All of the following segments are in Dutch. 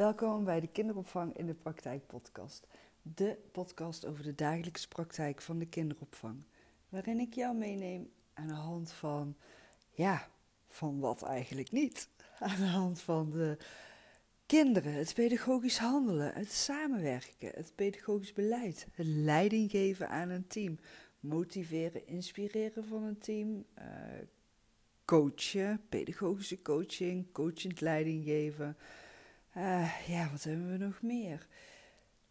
Welkom bij de Kinderopvang in de Praktijk podcast. De podcast over de dagelijkse praktijk van de kinderopvang. Waarin ik jou meeneem aan de hand van, ja, van wat eigenlijk niet. Aan de hand van de kinderen, het pedagogisch handelen, het samenwerken, het pedagogisch beleid, het leiding geven aan een team, motiveren, inspireren van een team, uh, coachen, pedagogische coaching, coachend leiding geven. Uh, ja, wat hebben we nog meer?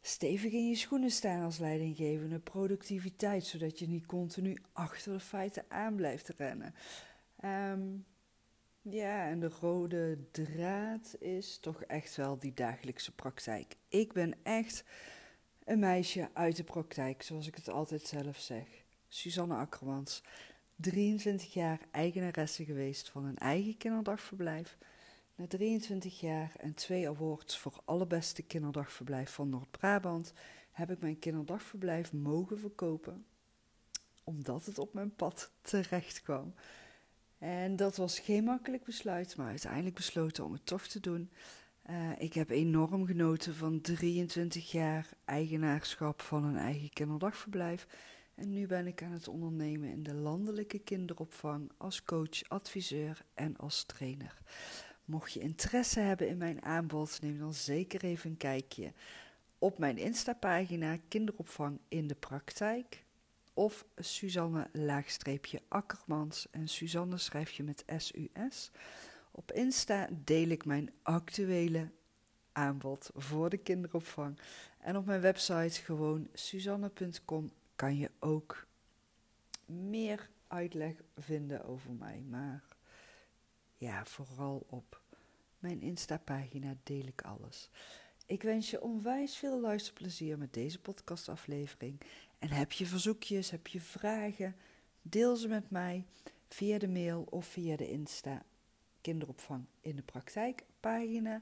Stevig in je schoenen staan als leidinggevende, productiviteit, zodat je niet continu achter de feiten aan blijft rennen. Um, ja, en de rode draad is toch echt wel die dagelijkse praktijk. Ik ben echt een meisje uit de praktijk, zoals ik het altijd zelf zeg. Suzanne Akkermans, 23 jaar eigenaresse geweest van een eigen kinderdagverblijf. Na 23 jaar en twee awards voor allerbeste kinderdagverblijf van Noord-Brabant heb ik mijn kinderdagverblijf mogen verkopen, omdat het op mijn pad terecht kwam. En dat was geen makkelijk besluit, maar uiteindelijk besloten om het toch te doen. Uh, ik heb enorm genoten van 23 jaar eigenaarschap van een eigen kinderdagverblijf. En nu ben ik aan het ondernemen in de landelijke kinderopvang als coach, adviseur en als trainer. Mocht je interesse hebben in mijn aanbod, neem dan zeker even een kijkje op mijn Insta-pagina Kinderopvang in de Praktijk of Suzanne-Akkermans. En Suzanne schrijf je met S-U-S. Op Insta deel ik mijn actuele aanbod voor de kinderopvang. En op mijn website gewoon suzanne.com kan je ook meer uitleg vinden over mij. Maar ja, vooral op mijn Insta-pagina deel ik alles. Ik wens je onwijs veel luisterplezier met deze podcastaflevering. En heb je verzoekjes, heb je vragen, deel ze met mij via de mail of via de Insta kinderopvang in de praktijk pagina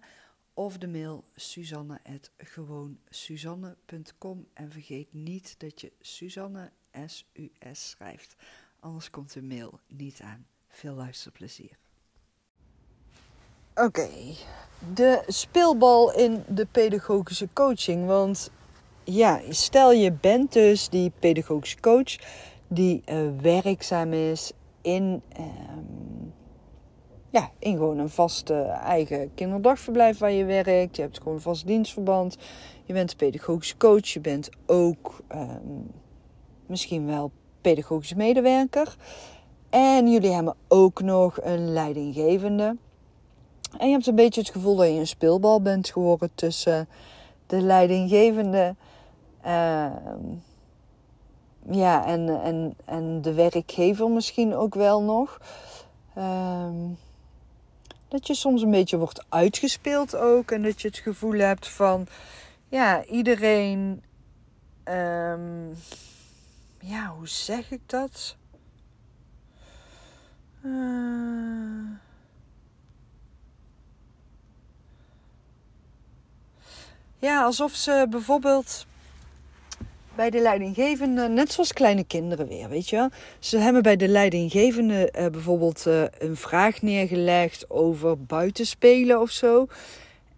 of de mail suzanne@gewoonsuzanne.com en vergeet niet dat je Suzanne S U S schrijft. Anders komt de mail niet aan. Veel luisterplezier. Oké, de speelbal in de pedagogische coaching. Want ja, stel je bent dus die pedagogische coach die uh, werkzaam is in, um, ja, in gewoon een vaste eigen kinderdagverblijf waar je werkt. Je hebt gewoon een vast dienstverband. Je bent pedagogische coach. Je bent ook um, misschien wel pedagogische medewerker. En jullie hebben ook nog een leidinggevende. En je hebt een beetje het gevoel dat je een speelbal bent geworden tussen de leidinggevende uh, ja, en, en, en de werkgever misschien ook wel nog. Uh, dat je soms een beetje wordt uitgespeeld ook. En dat je het gevoel hebt van ja, iedereen. Um, ja, hoe zeg ik dat? Uh, Ja, alsof ze bijvoorbeeld bij de leidinggevende, net zoals kleine kinderen weer, weet je wel. Ze hebben bij de leidinggevende uh, bijvoorbeeld uh, een vraag neergelegd over buitenspelen of zo.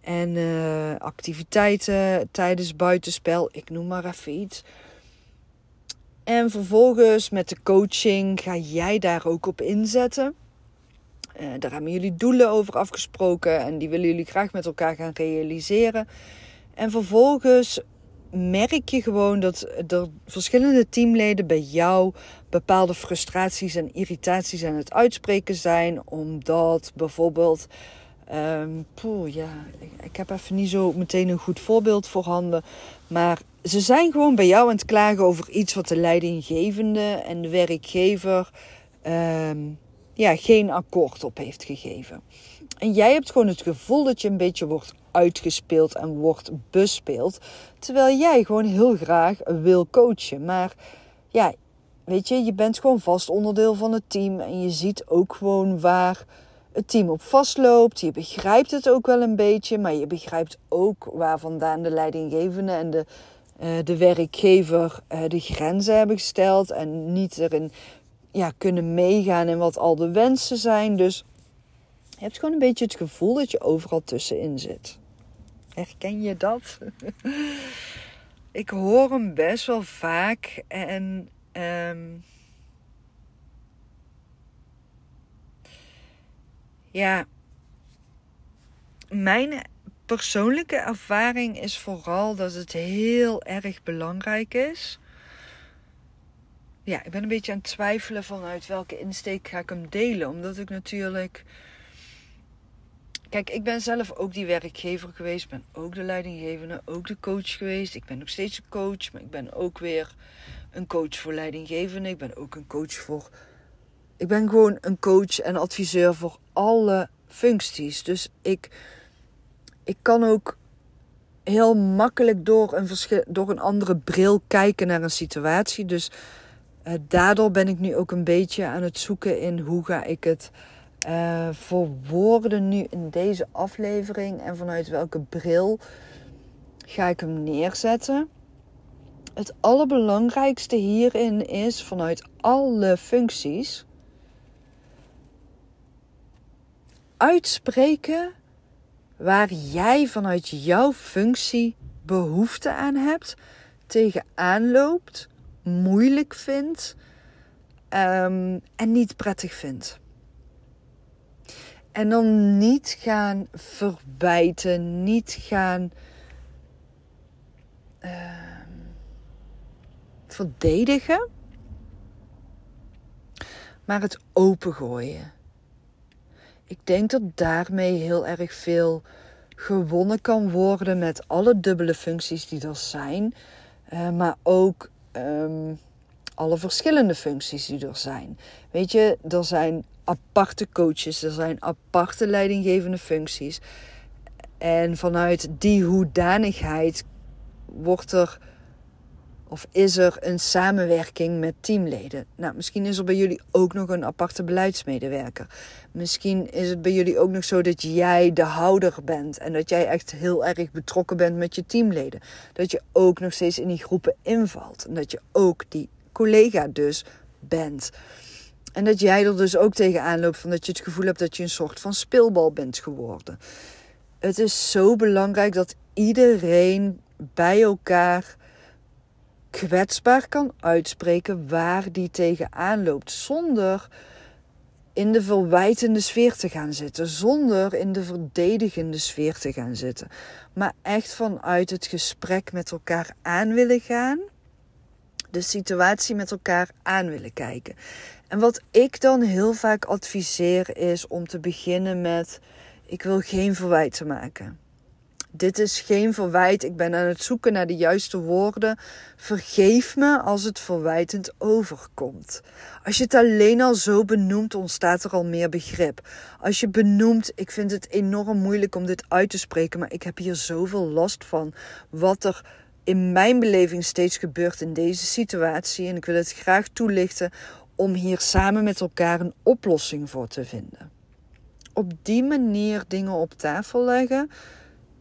En uh, activiteiten tijdens buitenspel, ik noem maar even iets. En vervolgens met de coaching ga jij daar ook op inzetten. daar hebben jullie doelen over afgesproken en die willen jullie graag met elkaar gaan realiseren. En vervolgens merk je gewoon dat er verschillende teamleden bij jou bepaalde frustraties en irritaties aan het uitspreken zijn. Omdat bijvoorbeeld. Um, ja, ik heb even niet zo meteen een goed voorbeeld voorhanden. Maar ze zijn gewoon bij jou aan het klagen over iets wat de leidinggevende en de werkgever um, ja, geen akkoord op heeft gegeven. En jij hebt gewoon het gevoel dat je een beetje wordt uitgespeeld en wordt bespeeld. Terwijl jij gewoon heel graag wil coachen. Maar ja, weet je, je bent gewoon vast onderdeel van het team. En je ziet ook gewoon waar het team op vastloopt. Je begrijpt het ook wel een beetje. Maar je begrijpt ook waar vandaan de leidinggevende en de, uh, de werkgever uh, de grenzen hebben gesteld. En niet erin ja, kunnen meegaan in wat al de wensen zijn. Dus je hebt gewoon een beetje het gevoel dat je overal tussenin zit. Herken je dat? ik hoor hem best wel vaak en um, ja, mijn persoonlijke ervaring is vooral dat het heel erg belangrijk is. Ja, ik ben een beetje aan het twijfelen vanuit welke insteek ga ik hem delen. Omdat ik natuurlijk. Kijk, ik ben zelf ook die werkgever geweest. ben ook de leidinggevende, ook de coach geweest. Ik ben nog steeds een coach, maar ik ben ook weer een coach voor leidinggevende. Ik ben ook een coach voor. Ik ben gewoon een coach en adviseur voor alle functies. Dus ik ik kan ook heel makkelijk door een, door een andere bril kijken naar een situatie. Dus uh, daardoor ben ik nu ook een beetje aan het zoeken in hoe ga ik het uh, verwoorden nu in deze aflevering en vanuit welke bril ga ik hem neerzetten. Het allerbelangrijkste hierin is vanuit alle functies uitspreken waar jij vanuit jouw functie behoefte aan hebt, tegenaan loopt, moeilijk vindt ehm, en niet prettig vindt. En dan niet gaan verbijten, niet gaan uh, verdedigen, maar het opengooien ik denk dat daarmee heel erg veel gewonnen kan worden met alle dubbele functies die er zijn, uh, maar ook um, alle verschillende functies die er zijn. Weet je, er zijn aparte coaches, er zijn aparte leidinggevende functies. En vanuit die hoedanigheid wordt er of is er een samenwerking met teamleden? Nou, misschien is er bij jullie ook nog een aparte beleidsmedewerker. Misschien is het bij jullie ook nog zo dat jij de houder bent en dat jij echt heel erg betrokken bent met je teamleden. Dat je ook nog steeds in die groepen invalt en dat je ook die collega dus bent. En dat jij er dus ook tegenaan loopt van dat je het gevoel hebt dat je een soort van speelbal bent geworden. Het is zo belangrijk dat iedereen bij elkaar kwetsbaar kan uitspreken waar die tegenaan loopt. Zonder in de verwijtende sfeer te gaan zitten. Zonder in de verdedigende sfeer te gaan zitten. Maar echt vanuit het gesprek met elkaar aan willen gaan. De situatie met elkaar aan willen kijken. En wat ik dan heel vaak adviseer is om te beginnen met: ik wil geen verwijten maken. Dit is geen verwijt. Ik ben aan het zoeken naar de juiste woorden. Vergeef me als het verwijtend overkomt. Als je het alleen al zo benoemt, ontstaat er al meer begrip. Als je benoemt, ik vind het enorm moeilijk om dit uit te spreken, maar ik heb hier zoveel last van. Wat er in mijn beleving steeds gebeurt in deze situatie. En ik wil het graag toelichten om hier samen met elkaar een oplossing voor te vinden. Op die manier dingen op tafel leggen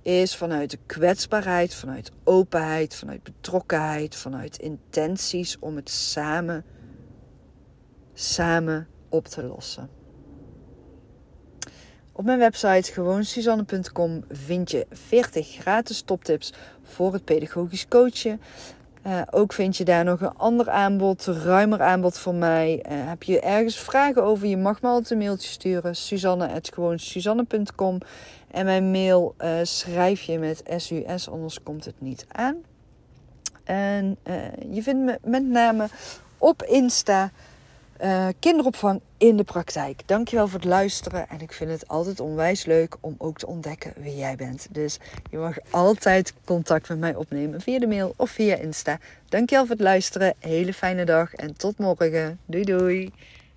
is vanuit de kwetsbaarheid, vanuit openheid, vanuit betrokkenheid, vanuit intenties om het samen, samen op te lossen. Op mijn website gewoonsuzanne.com vind je 40 gratis toptips voor het pedagogisch coachen. Uh, ook vind je daar nog een ander aanbod, ruimer aanbod van mij. Uh, heb je ergens vragen over, je mag me altijd een mailtje sturen. Suzanne.gewoonsuzanne.com En mijn mail uh, schrijf je met SUS, anders komt het niet aan. En je vindt me met name op Insta uh, kinderopvang in de praktijk. Dankjewel voor het luisteren. En ik vind het altijd onwijs leuk om ook te ontdekken wie jij bent. Dus je mag altijd contact met mij opnemen via de mail of via Insta. Dankjewel voor het luisteren. Hele fijne dag en tot morgen. Doei doei.